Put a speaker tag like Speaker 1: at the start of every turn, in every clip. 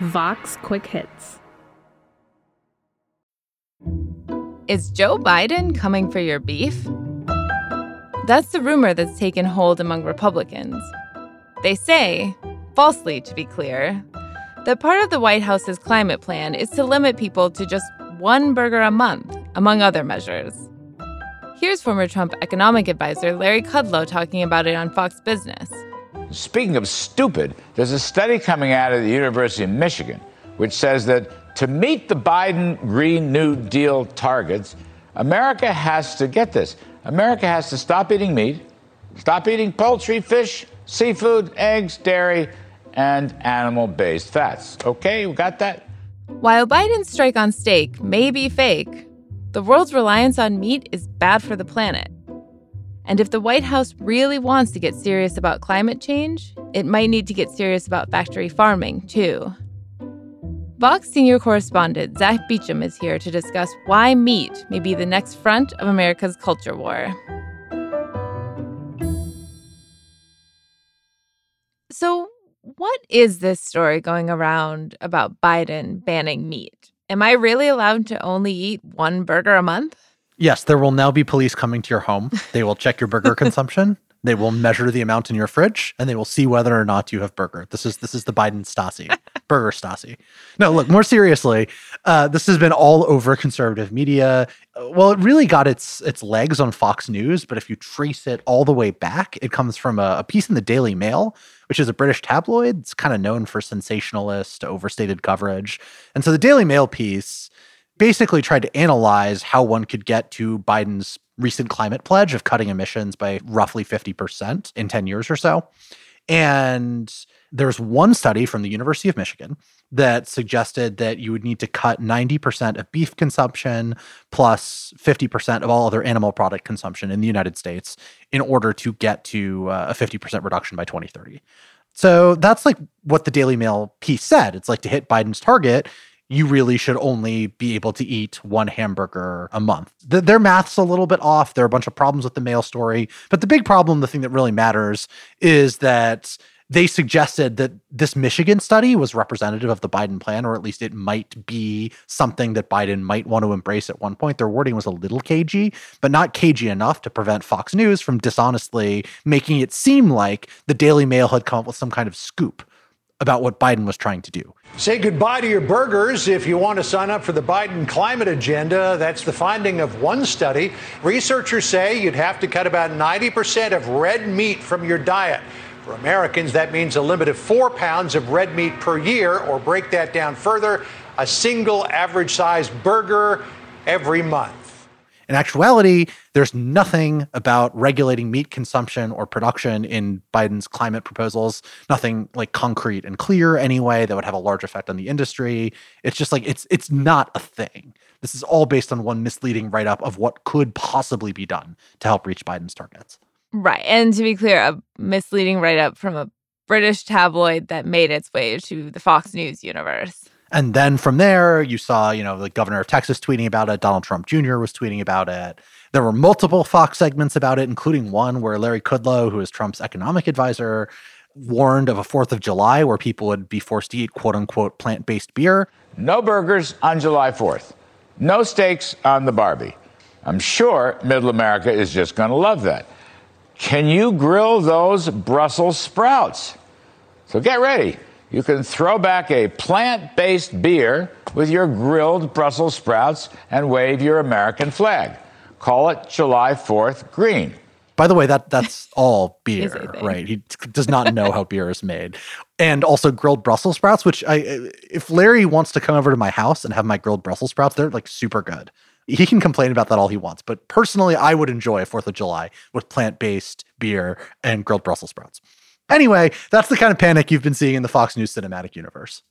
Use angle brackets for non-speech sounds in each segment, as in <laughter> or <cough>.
Speaker 1: Vox Quick Hits.
Speaker 2: Is Joe Biden coming for your beef? That's the rumor that's taken hold among Republicans. They say, falsely to be clear, that part of the White House's climate plan is to limit people to just one burger a month, among other measures. Here's former Trump economic advisor Larry Kudlow talking about it on Fox Business.
Speaker 3: Speaking of stupid, there's a study coming out of the University of Michigan which says that to meet the Biden Green New Deal targets, America has to get this. America has to stop eating meat, stop eating poultry, fish, seafood, eggs, dairy, and animal based fats. Okay, we got that?
Speaker 2: While Biden's strike on steak may be fake, the world's reliance on meat is bad for the planet. And if the White House really wants to get serious about climate change, it might need to get serious about factory farming, too. Vox senior correspondent Zach Beauchamp is here to discuss why meat may be the next front of America's culture war. So, what is this story going around about Biden banning meat? Am I really allowed to only eat one burger a month?
Speaker 4: Yes, there will now be police coming to your home. They will check your burger <laughs> consumption. They will measure the amount in your fridge and they will see whether or not you have burger. This is this is the Biden Stasi, <laughs> burger Stasi. No, look, more seriously, uh, this has been all over conservative media. Well, it really got its its legs on Fox News, but if you trace it all the way back, it comes from a, a piece in the Daily Mail, which is a British tabloid. It's kind of known for sensationalist, overstated coverage. And so the Daily Mail piece basically tried to analyze how one could get to Biden's recent climate pledge of cutting emissions by roughly 50% in 10 years or so. And there's one study from the University of Michigan that suggested that you would need to cut 90% of beef consumption plus 50% of all other animal product consumption in the United States in order to get to uh, a 50% reduction by 2030. So that's like what the Daily Mail piece said. It's like to hit Biden's target, you really should only be able to eat one hamburger a month. The, their math's a little bit off. There are a bunch of problems with the mail story. But the big problem, the thing that really matters, is that they suggested that this Michigan study was representative of the Biden plan, or at least it might be something that Biden might want to embrace at one point. Their wording was a little cagey, but not cagey enough to prevent Fox News from dishonestly making it seem like the Daily Mail had come up with some kind of scoop about what Biden was trying to do.
Speaker 5: Say goodbye to your burgers if you want to sign up for the Biden climate agenda. That's the finding of one study. Researchers say you'd have to cut about 90% of red meat from your diet. For Americans, that means a limit of four pounds of red meat per year, or break that down further, a single average sized burger every month.
Speaker 4: In actuality, there's nothing about regulating meat consumption or production in Biden's climate proposals, nothing like concrete and clear anyway that would have a large effect on the industry. It's just like it's it's not a thing. This is all based on one misleading write-up of what could possibly be done to help reach Biden's targets.
Speaker 2: Right. And to be clear, a misleading write-up from a British tabloid that made its way to the Fox News universe.
Speaker 4: And then from there, you saw, you know, the governor of Texas tweeting about it. Donald Trump Jr. was tweeting about it. There were multiple Fox segments about it, including one where Larry Kudlow, who is Trump's economic advisor, warned of a 4th of July where people would be forced to eat quote unquote plant based beer.
Speaker 3: No burgers on July 4th. No steaks on the Barbie. I'm sure middle America is just going to love that. Can you grill those Brussels sprouts? So get ready you can throw back a plant based beer with your grilled Brussels sprouts and wave your American flag. Call it July 4th green.
Speaker 4: By the way, that that's <laughs> all beer, right? He does not know how beer is made. And also grilled Brussels sprouts, which I if Larry wants to come over to my house and have my grilled Brussels sprouts, they're like super good. He can complain about that all he wants, but personally, I would enjoy a 4th of July with plant-based beer and grilled Brussels sprouts. Anyway, that's the kind of panic you've been seeing in the Fox News cinematic universe.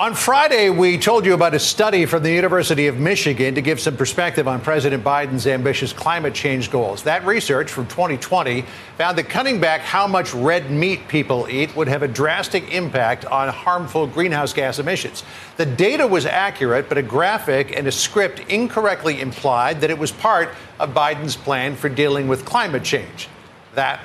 Speaker 5: On Friday, we told you about a study from the University of Michigan to give some perspective on President Biden's ambitious climate change goals. That research from 2020 found that cutting back how much red meat people eat would have a drastic impact on harmful greenhouse gas emissions. The data was accurate, but a graphic and a script incorrectly implied that it was part of Biden's plan for dealing with climate change. That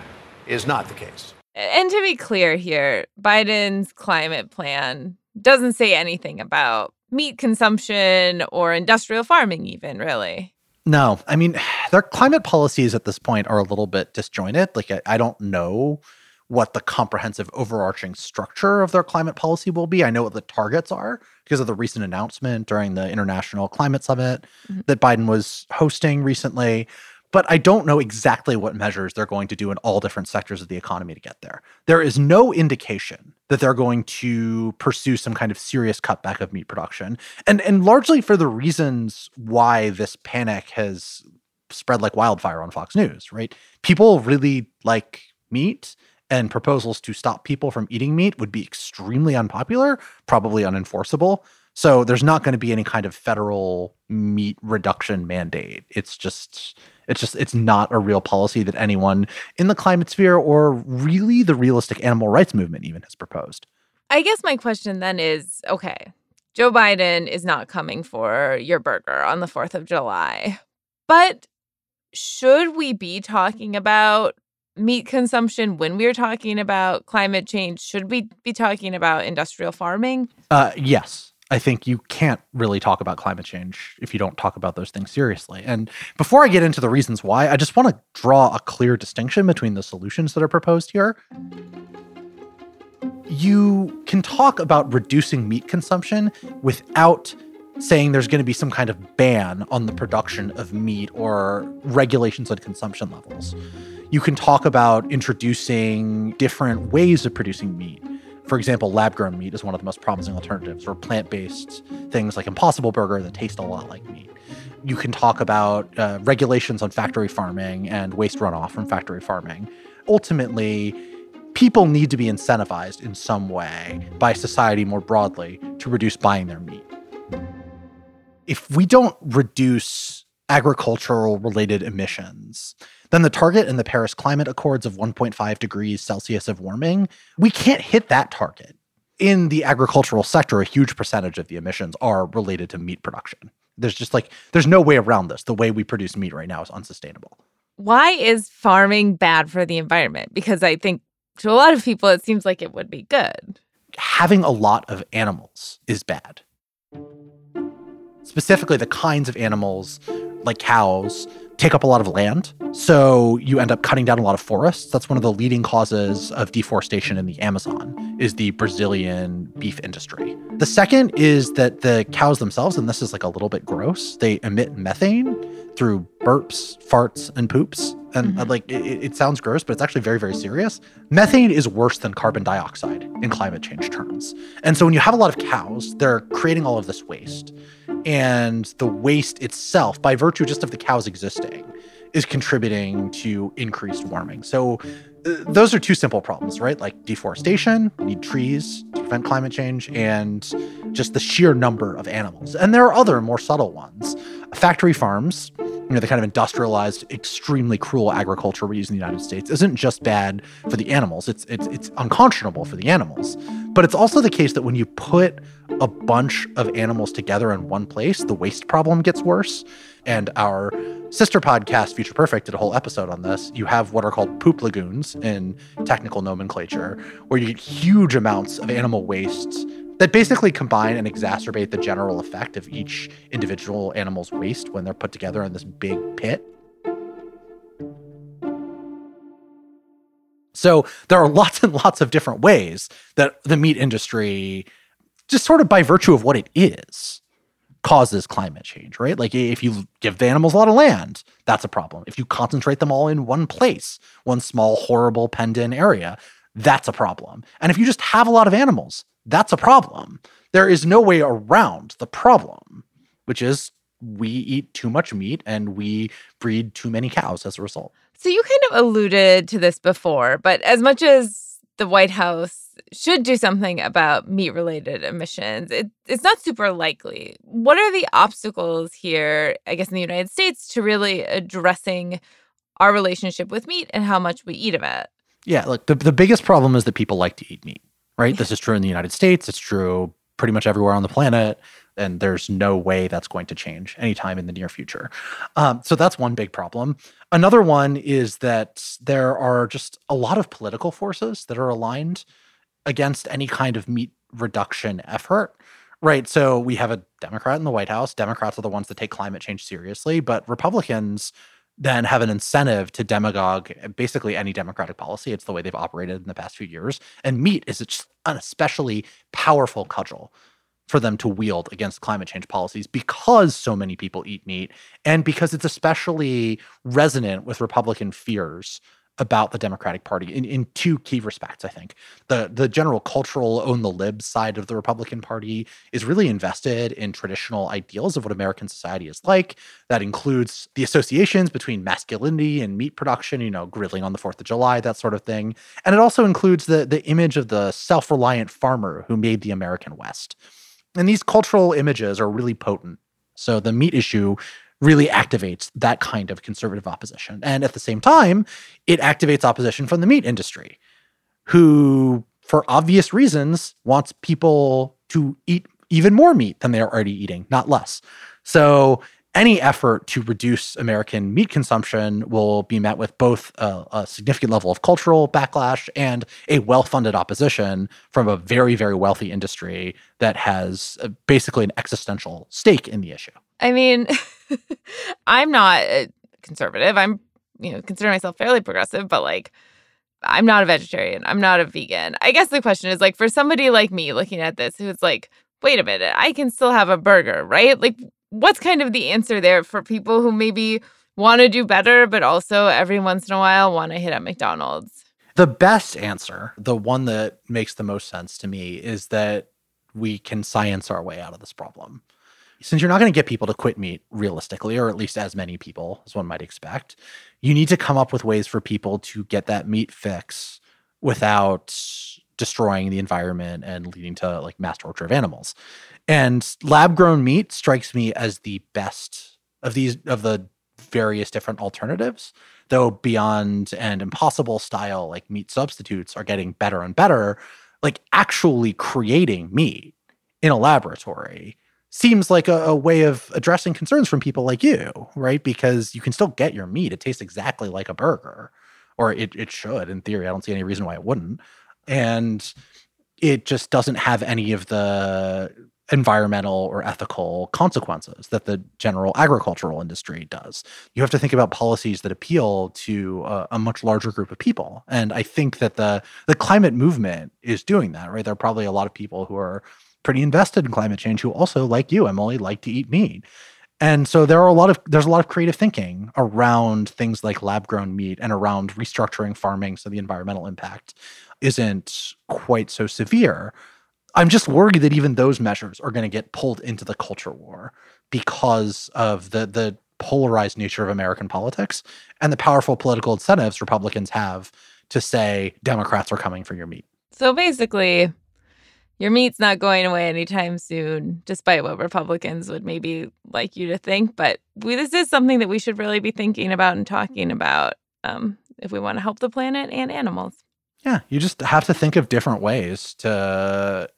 Speaker 5: is not the case.
Speaker 2: And to be clear here, Biden's climate plan doesn't say anything about meat consumption or industrial farming, even really.
Speaker 4: No, I mean, <sighs> their climate policies at this point are a little bit disjointed. Like, I, I don't know what the comprehensive overarching structure of their climate policy will be. I know what the targets are because of the recent announcement during the International Climate Summit mm-hmm. that Biden was hosting recently but I don't know exactly what measures they're going to do in all different sectors of the economy to get there. There is no indication that they're going to pursue some kind of serious cutback of meat production. And and largely for the reasons why this panic has spread like wildfire on Fox News, right? People really like meat and proposals to stop people from eating meat would be extremely unpopular, probably unenforceable. So there's not going to be any kind of federal meat reduction mandate. It's just it's just it's not a real policy that anyone in the climate sphere or really the realistic animal rights movement even has proposed.
Speaker 2: I guess my question then is okay, Joe Biden is not coming for your burger on the 4th of July. But should we be talking about meat consumption when we are talking about climate change? Should we be talking about industrial farming?
Speaker 4: Uh, yes. I think you can't really talk about climate change if you don't talk about those things seriously. And before I get into the reasons why, I just want to draw a clear distinction between the solutions that are proposed here. You can talk about reducing meat consumption without saying there's going to be some kind of ban on the production of meat or regulations on consumption levels. You can talk about introducing different ways of producing meat for example, lab grown meat is one of the most promising alternatives, or plant based things like Impossible Burger that taste a lot like meat. You can talk about uh, regulations on factory farming and waste runoff from factory farming. Ultimately, people need to be incentivized in some way by society more broadly to reduce buying their meat. If we don't reduce agricultural related emissions, then the target in the Paris Climate Accords of 1.5 degrees Celsius of warming, we can't hit that target. In the agricultural sector, a huge percentage of the emissions are related to meat production. There's just like, there's no way around this. The way we produce meat right now is unsustainable.
Speaker 2: Why is farming bad for the environment? Because I think to a lot of people, it seems like it would be good.
Speaker 4: Having a lot of animals is bad. Specifically, the kinds of animals like cows take up a lot of land. So you end up cutting down a lot of forests. That's one of the leading causes of deforestation in the Amazon is the Brazilian beef industry. The second is that the cows themselves, and this is like a little bit gross, they emit methane through burps, farts, and poops. And mm-hmm. like it, it sounds gross, but it's actually very, very serious. Methane is worse than carbon dioxide in climate change terms. And so when you have a lot of cows, they're creating all of this waste and the waste itself, by virtue just of the cows existing, is contributing to increased warming. So uh, those are two simple problems, right? Like deforestation, we need trees to prevent climate change, and just the sheer number of animals. And there are other more subtle ones. Factory farms, you know, the kind of industrialized, extremely cruel agriculture we use in the United States isn't just bad for the animals. It's it's it's unconscionable for the animals. But it's also the case that when you put a bunch of animals together in one place, the waste problem gets worse. And our sister podcast, Future Perfect, did a whole episode on this. You have what are called poop lagoons in technical nomenclature, where you get huge amounts of animal waste that basically combine and exacerbate the general effect of each individual animal's waste when they're put together in this big pit. So there are <laughs> lots and lots of different ways that the meat industry, just sort of by virtue of what it is, causes climate change, right? Like if you give the animals a lot of land, that's a problem. If you concentrate them all in one place, one small, horrible penned in area, that's a problem. And if you just have a lot of animals, that's a problem. There is no way around the problem, which is we eat too much meat and we breed too many cows as a result.
Speaker 2: So you kind of alluded to this before, but as much as the White House should do something about meat related emissions, it, it's not super likely. What are the obstacles here, I guess, in the United States to really addressing our relationship with meat and how much we eat of it?
Speaker 4: Yeah, look, the, the biggest problem is that people like to eat meat right? This is true in the United States. It's true pretty much everywhere on the planet. and there's no way that's going to change anytime in the near future. Um, so that's one big problem. Another one is that there are just a lot of political forces that are aligned against any kind of meat reduction effort. Right. So we have a Democrat in the White House. Democrats are the ones that take climate change seriously, but Republicans then have an incentive to demagogue basically any democratic policy. It's the way they've operated in the past few years. And meat is an especially powerful cudgel for them to wield against climate change policies because so many people eat meat and because it's especially resonant with Republican fears about the Democratic Party in, in two key respects, I think. The the general cultural own the libs side of the Republican Party is really invested in traditional ideals of what American society is like. That includes the associations between masculinity and meat production, you know, grilling on the 4th of July, that sort of thing. And it also includes the the image of the self-reliant farmer who made the American West. And these cultural images are really potent. So the meat issue really activates that kind of conservative opposition. And at the same time, it activates opposition from the meat industry, who, for obvious reasons, wants people to eat even more meat than they're already eating, not less. So any effort to reduce American meat consumption will be met with both a, a significant level of cultural backlash and a well funded opposition from a very, very wealthy industry that has uh, basically an existential stake in the issue.
Speaker 2: I mean, <laughs> I'm not a conservative. I'm, you know, consider myself fairly progressive, but like, I'm not a vegetarian. I'm not a vegan. I guess the question is like, for somebody like me looking at this, who's like, wait a minute, I can still have a burger, right? Like, what's kind of the answer there for people who maybe want to do better, but also every once in a while want to hit at McDonald's?
Speaker 4: The best answer, the one that makes the most sense to me, is that we can science our way out of this problem. Since you're not going to get people to quit meat realistically, or at least as many people as one might expect, you need to come up with ways for people to get that meat fix without destroying the environment and leading to like mass torture of animals. And lab grown meat strikes me as the best of these of the various different alternatives. Though beyond and impossible style like meat substitutes are getting better and better, like actually creating meat in a laboratory seems like a, a, way of addressing concerns from people like you, right? Because you can still get your meat. It tastes exactly like a burger, or it, it should in theory. I don't see any reason why it wouldn't. And it just doesn't have any of the environmental or ethical consequences that the general agricultural industry does. You have to think about policies that appeal to a, a, much larger group of people. And I think that the the climate movement is doing that, right? There are probably a lot of people who are pretty invested in climate change who also like you, Emily, like to eat meat. And so there are a lot of there's a lot of creative thinking around things like lab grown meat and around restructuring farming so the environmental impact isn't quite so severe. I'm just worried that even those measures are going to get pulled into the culture war because of the the polarized nature of American politics and the powerful political incentives Republicans have to say Democrats are coming for your meat.
Speaker 2: So basically, your meat's not going away anytime soon, despite what Republicans would maybe like you to think. But we, this is something that we should really be thinking about and talking about um, if we want to help the planet and animals.
Speaker 4: Yeah, you just have to think of different ways to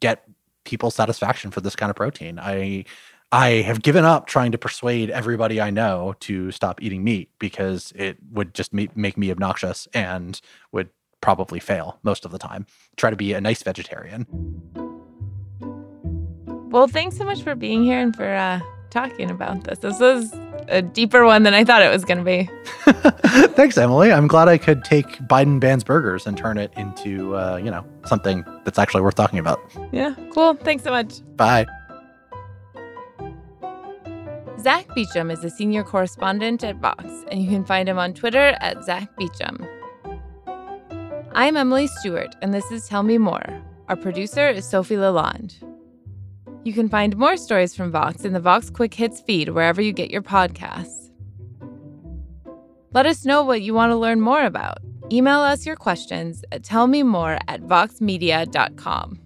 Speaker 4: get people satisfaction for this kind of protein. I I have given up trying to persuade everybody I know to stop eating meat because it would just make me obnoxious and would probably fail most of the time. Try to be a nice vegetarian.
Speaker 2: Well, thanks so much for being here and for uh, talking about this. This was a deeper one than I thought it was going to be. <laughs>
Speaker 4: Thanks, Emily. I'm glad I could take Biden bans burgers and turn it into, uh, you know, something that's actually worth talking about.
Speaker 2: Yeah, cool. Thanks so much.
Speaker 4: Bye.
Speaker 2: Zach Beauchamp is a senior correspondent at Vox, and you can find him on Twitter at Zach Beauchamp. I'm Emily Stewart, and this is Tell Me More. Our producer is Sophie Lalonde. You can find more stories from Vox in the Vox Quick Hits feed wherever you get your podcasts. Let us know what you want to learn more about. Email us your questions at tellmemore at voxmedia.com.